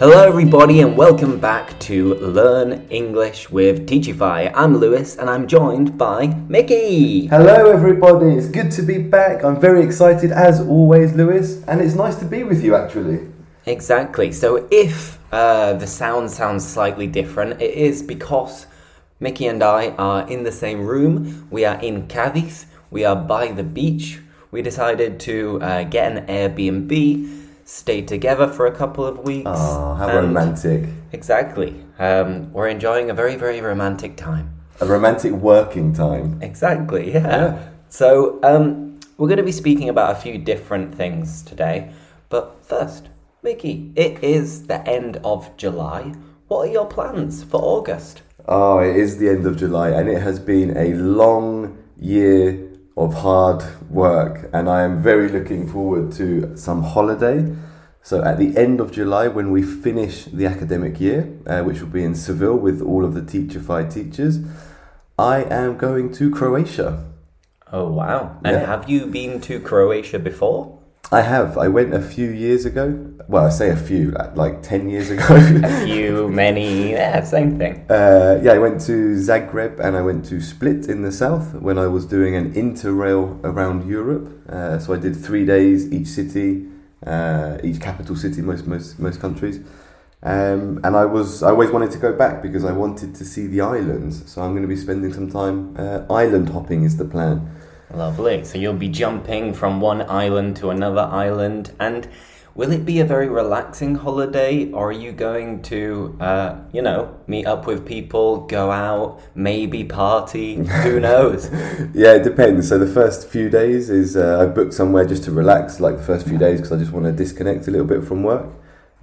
Hello, everybody, and welcome back to Learn English with Teachify. I'm Lewis, and I'm joined by Mickey. Hello, everybody. It's good to be back. I'm very excited, as always, Lewis, and it's nice to be with you, actually. Exactly. So, if uh, the sound sounds slightly different, it is because Mickey and I are in the same room. We are in Cadiz. We are by the beach. We decided to uh, get an Airbnb, stay together for a couple of weeks. Oh, how romantic. Exactly. Um, we're enjoying a very, very romantic time. A romantic working time. Exactly, yeah. Yeah. So, um, we're going to be speaking about a few different things today. But first, Mickey, it is the end of July. What are your plans for August? Oh, it is the end of July, and it has been a long year of hard work, and I am very looking forward to some holiday. So, at the end of July, when we finish the academic year, uh, which will be in Seville with all of the Teachified teachers, I am going to Croatia. Oh, wow. And Yeah. have you been to Croatia before? I have. I went a few years ago. Well, I say a few, uh, like 10 years ago. A few, many, yeah, same thing. uh, yeah, I went to Zagreb and I went to Split in the south when I was doing an interrail around Europe. Uh, so I did three days, each city, uh, each capital city, most, most, most countries. Um, and I was I always wanted to go back because I wanted to see the islands. So I'm going to be spending some time uh, island hopping is the plan. Lovely. So you'll be jumping from one island to another island. And will it be a very relaxing holiday, or are you going to, uh, you know, meet up with people, go out, maybe party? Who knows? Yeah, it depends. So the first few days is uh, I've booked somewhere just to relax, like the first few days, because I just want to disconnect a little bit from work.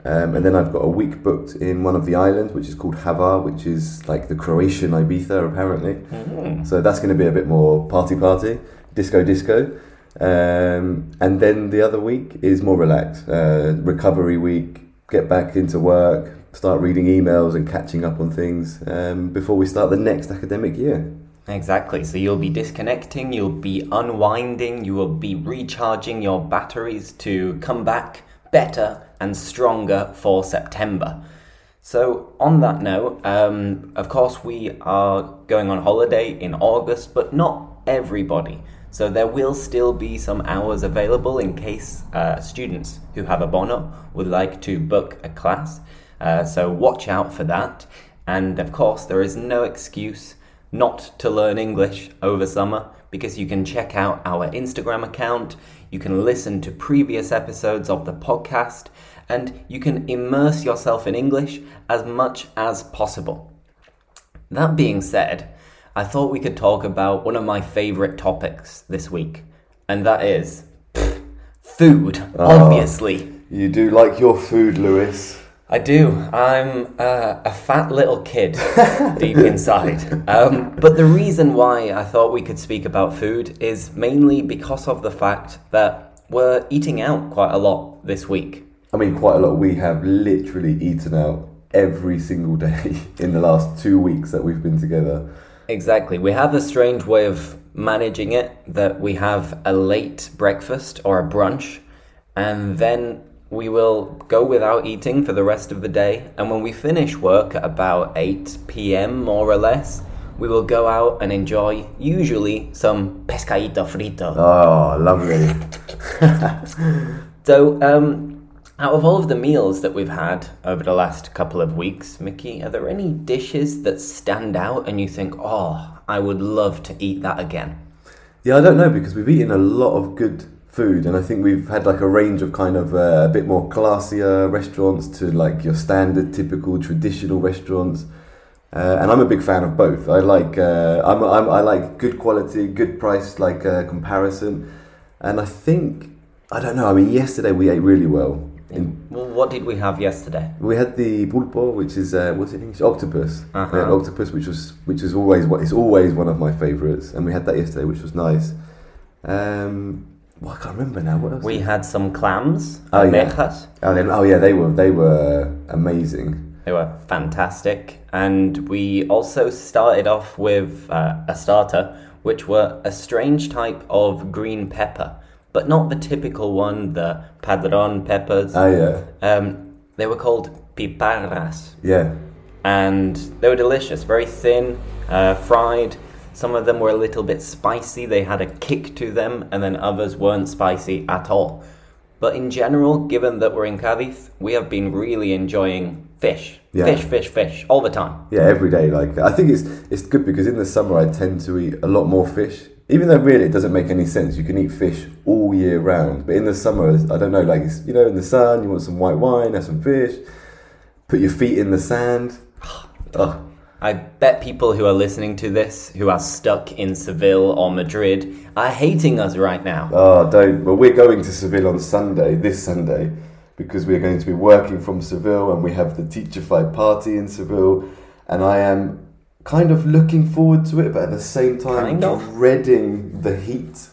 Um, and then I've got a week booked in one of the islands, which is called Hvar, which is like the Croatian Ibiza, apparently. Mm. So that's going to be a bit more party party, disco disco. Um, and then the other week is more relaxed, uh, recovery week, get back into work, start reading emails and catching up on things um, before we start the next academic year. Exactly. So you'll be disconnecting, you'll be unwinding, you will be recharging your batteries to come back better and stronger for September. So, on that note, um, of course, we are going on holiday in August, but not everybody. So, there will still be some hours available in case uh, students who have a bono would like to book a class. Uh, so, watch out for that. And of course, there is no excuse not to learn English over summer because you can check out our Instagram account, you can listen to previous episodes of the podcast, and you can immerse yourself in English as much as possible. That being said, I thought we could talk about one of my favorite topics this week, and that is pff, food, obviously. You do like your food, Lewis. I do. I'm uh, a fat little kid deep inside. Um, but the reason why I thought we could speak about food is mainly because of the fact that we're eating out quite a lot this week. I mean, quite a lot. We have literally eaten out every single day in the last two weeks that we've been together. Exactly. We have a strange way of managing it that we have a late breakfast or a brunch, and then we will go without eating for the rest of the day. And when we finish work at about 8 pm, more or less, we will go out and enjoy usually some pescadito frito. Oh, lovely. So, um, out of all of the meals that we've had over the last couple of weeks, Mickey, are there any dishes that stand out and you think, oh, I would love to eat that again? Yeah, I don't know because we've eaten a lot of good food, and I think we've had like a range of kind of uh, a bit more classier restaurants to like your standard, typical, traditional restaurants. Uh, and I'm a big fan of both. I like uh, I'm, I'm, I like good quality, good price, like uh, comparison. And I think I don't know. I mean, yesterday we ate really well. In, Well, what did we have yesterday? we had the pulpo, which is uh, what's it in English? Octopus. Uh-huh. Octopus, which was which is always what it's always one of my favourites, and we had that yesterday, which was nice. Um, well, I can't remember now. What else? We had some clams, Oh, yeah. oh, then, oh yeah, they were they were amazing. They were fantastic. And we also started off with uh, a starter, which were a strange type of green pepper, but not the typical one, the padron peppers. Oh yeah, Um, They were called piparras, Yeah. and they were delicious, very thin, uh, fried. Some of them were a little bit spicy, they had a kick to them, and then others weren't spicy at all. But in general, given that we're in Cadiz, we have been really enjoying fish. Yeah. Fish, fish, fish, all the time. Yeah, every day. Like I think it's it's good because in the summer I tend to eat a lot more fish. Even though really it doesn't make any sense. You can eat fish all year round, but in the summer, I don't know. Like it's, you know, in the sun, you want some white wine, have some fish, put your feet in the sand. Oh, I bet people who are listening to this, who are stuck in Seville or Madrid, are hating us right now. oh, don't. Well, we're going to Seville on Sunday, this Sunday, because we're going to be working from Seville, and we have the Teacherfied party in Seville, and I am kind of looking forward to it, but at the same time Kind of? dreading the heat.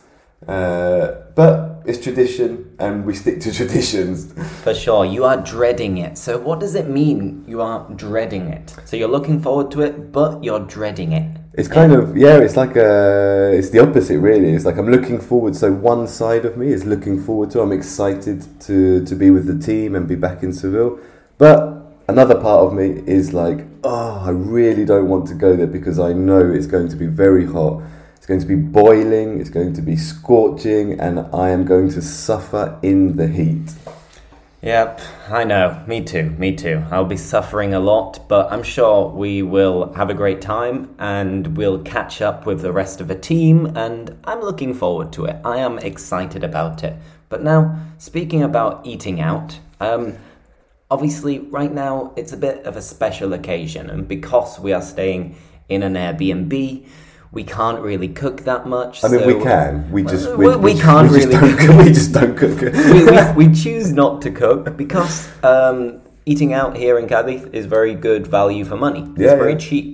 Uh, but it's tradition, and we stick to traditions. For sure, you are dreading it. So, what does it mean you are dreading it? So, you're looking forward to it, but you're dreading it. It's kind of yeah. It's like a. It's the opposite, really. It's like I'm looking forward. So one side of me is looking forward to. I'm excited to to be with the team and be back in Seville, but another part of me is like, oh, I really don't want to go there because I know it's going to be very hot. It's going to be boiling. It's going to be scorching, and I am going to suffer in the heat. Yep, I know. Me too, me too. I'll be suffering a lot, but I'm sure we will have a great time and we'll catch up with the rest of the team, and I'm looking forward to it. I am excited about it. But now, speaking about eating out, um, obviously, right now it's a bit of a special occasion, and because we are staying in an Airbnb, we can't really cook that much. I mean, so we can. We just we- we can't just really don't cook. we just don't cook. we, we, we choose not to cook because um, eating out here in Cadiz is very good value for money. It's Yeah, very yeah. cheap.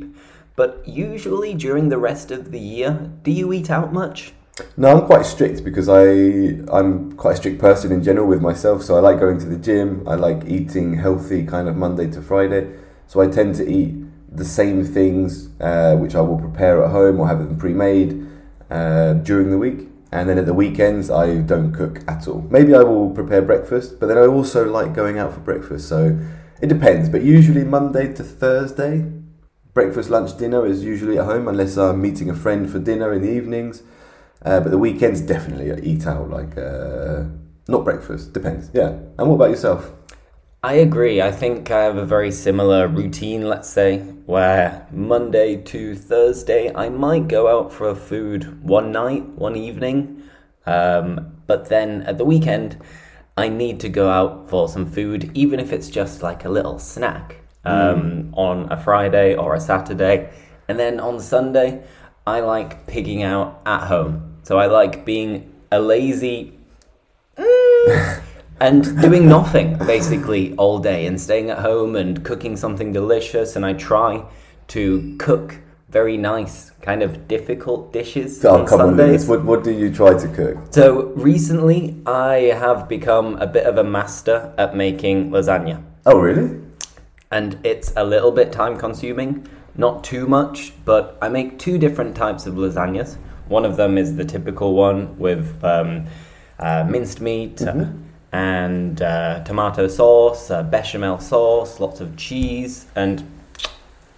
But usually during the rest of the year, do you eat out much? No, I'm quite strict because I I'm quite a strict person in general with myself. So I like going to the gym. I like eating healthy, kind of Monday to Friday. So I tend to eat the same things, uh, which I will prepare at home or have them pre-made uh, during the week. And then at the weekends, I don't cook at all. Maybe I will prepare breakfast, but then I also like going out for breakfast. So it depends. But usually Monday to Thursday, breakfast, lunch, dinner is usually at home, unless I'm meeting a friend for dinner in the evenings. Uh, but the weekends definitely eat out, like uh, not breakfast. Depends. Yeah. And what about yourself? I agree. I think I have a very similar routine, let's say, where Monday to Thursday I might go out for food one night, one evening, um, but then at the weekend I need to go out for some food, even if it's just like a little snack um, on a Friday or a Saturday. And then on Sunday, I like pigging out at home. So I like being a lazy mm. and doing nothing basically all day and staying at home and cooking something delicious and I try to cook very nice kind of difficult dishes Oh, on come Sundays. Lewis. What, what do you try to cook? So recently I have become a bit of a master at making lasagna Oh, really? and it's a little bit time consuming, not too much, but I make two different types of lasagnas. One of them is the typical one with um, uh, minced meat and uh, tomato sauce, uh, bechamel sauce, lots of cheese, and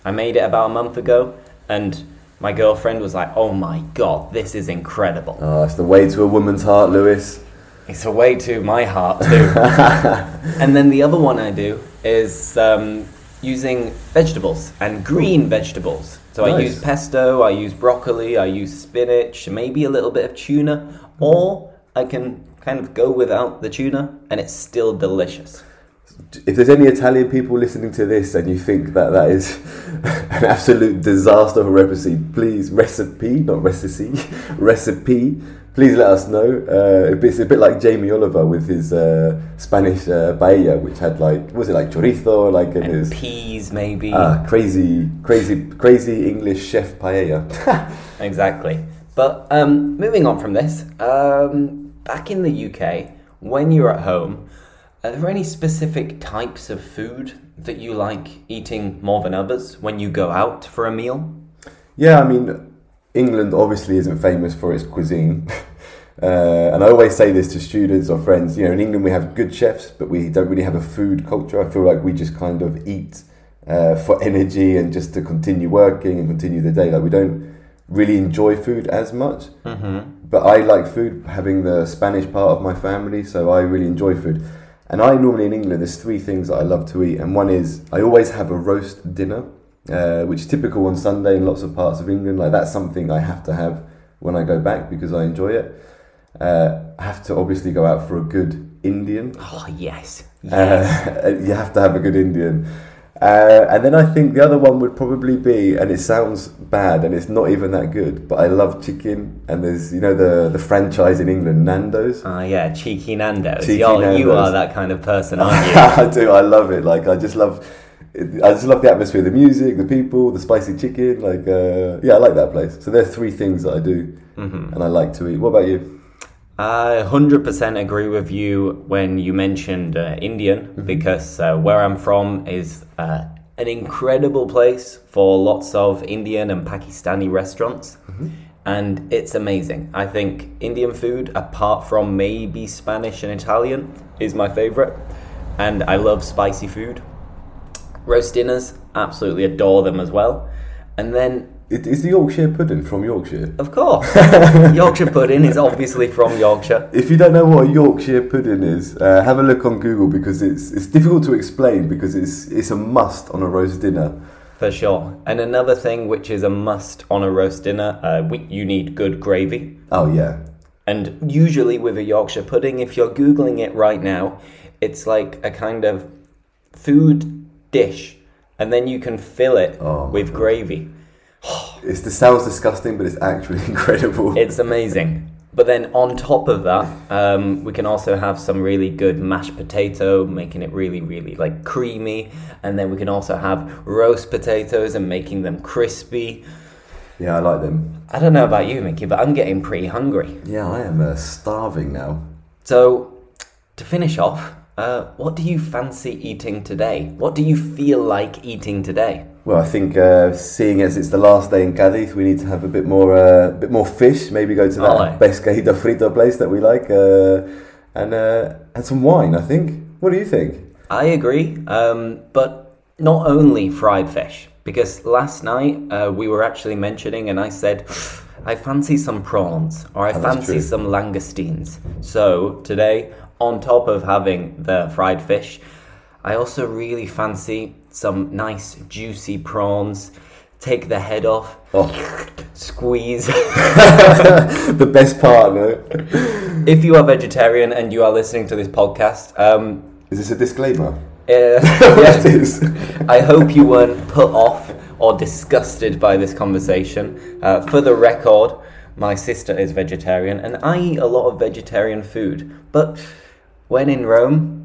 I made it about a month ago, and my girlfriend was like, "Oh my god, this is incredible!" Oh, it's the way to a woman's heart, Lewis. It's a way to my heart too. and then the other one I do is um, using vegetables and green vegetables. So I use pesto, I use broccoli, I use spinach, maybe a little bit of tuna, mm. or I can kind of go without the tuna and it's still delicious. If there's any Italian people listening to this and you think that that is an absolute disaster of a recipe, please recipe, not recipe, recipe. Please let us know. Uh, it's a bit like Jamie Oliver with his uh, Spanish uh, paella, which had like, was it like chorizo, like in And his peas, maybe. ah, crazy, crazy, crazy English chef paella. Exactly. But um, moving on from this, um, back in the UK, when you're at home, are there any specific types of food that you like eating more than others when you go out for a meal? Yeah, I mean, England obviously isn't famous for its cuisine. Uh, and I always say this to students or friends. You know, in England we have good chefs, but we don't really have a food culture. I feel like we just kind of eat uh, for energy and just to continue working and continue the day. Like we don't really enjoy food as much. Mm-hmm. But I like food, having the Spanish part of my family, so I really enjoy food. And I normally in England, there's three things that I love to eat, and one is I always have a roast dinner, uh, which is typical on Sunday in lots of parts of England. Like that's something I have to have when I go back because I enjoy it. Uh, I have to obviously go out for a good Indian. Oh yes, yes. Uh, you have to have a good Indian. Uh, and then I think the other one would probably be, and it sounds bad, and it's not even that good, but I love chicken. And there's, you know, the the franchise in England, Nando's. Ah, yeah, cheeky Nando's. Cheeky You're, You are that kind of person, aren't you? I do. I love it. Like I just love. I just love the atmosphere, the music, the people, the spicy chicken. Like, uh, yeah, I like that place. So there are three things that I do, Mhm. and I like to eat. What about you? I 100% agree with you when you mentioned uh, Indian because uh, where I'm from is uh, an incredible place for lots of Indian and Pakistani restaurants. And it's amazing. I think Indian food, apart from maybe Spanish and Italian, is my favorite. And I love spicy food. Roast dinners, absolutely adore them as well. And then It, is the Yorkshire pudding from Yorkshire? Of course. Yorkshire pudding is obviously from Yorkshire. If you don't know what a Yorkshire pudding is, uh, have a look on Google because it's it's difficult to explain because it's it's a must on a roast dinner. For sure. And another thing which is a must on a roast dinner, uh, we, you need good gravy. Oh yeah, And usually with a Yorkshire pudding, if you're Googling it right now, it's like a kind of food dish. And then you can fill it Oh with God. gravy. it's this sounds disgusting, but it's actually incredible. It's amazing. But then on top of that, um, we can also have some really good mashed potato, making it really, really like creamy. And then we can also have roast potatoes and making them crispy. yeah, I like them. I don't know about you, Mickey, but I'm getting pretty hungry. Yeah, I am uh, starving now. So, to finish off, uh, what do you fancy eating today? What do you feel like eating today? Well, I think uh, seeing as it's the last day in Cadiz, we need to have a bit more, uh, bit more fish. Maybe go to that Ole. pescadito frito place that we like, uh, and uh, and some wine. I think. What do you think? I agree, um, but not only fried fish, because last night uh, we were actually mentioning, and I said, I fancy some prawns, or I Oh, fancy some langoustines. So today, on top of having the fried fish, I also really fancy some nice juicy prawns. Take the head off, Oh, squeeze. the best part, no? if you are vegetarian and you are listening to this podcast, um, Is this a disclaimer? uh, Yes, it is. I hope you weren't put off or disgusted by this conversation. Uh, for the record, my sister is vegetarian and I eat a lot of vegetarian food. But when in Rome,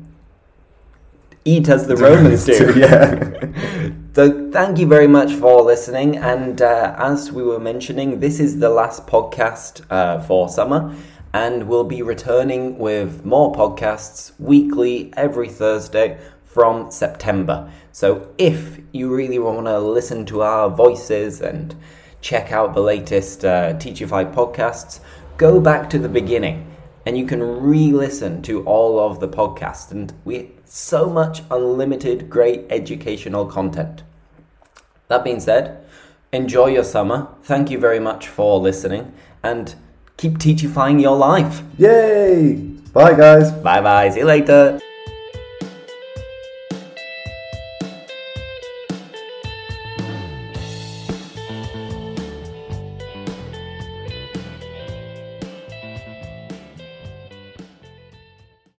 eat as the Romans do. yeah. So, thank you very much for listening. And uh, as we were mentioning, this is the last podcast uh, for summer, and we'll be returning with more podcasts weekly every Thursday from September. So, if you really want to listen to our voices and check out the latest uh, Teachify podcasts, go back to the beginning and you can re-listen to all of the podcasts and we so much unlimited great educational content. That being said enjoy your summer. Thank you very much for listening and keep teachifying your life. Yay! Bye, guys. bye bye see you later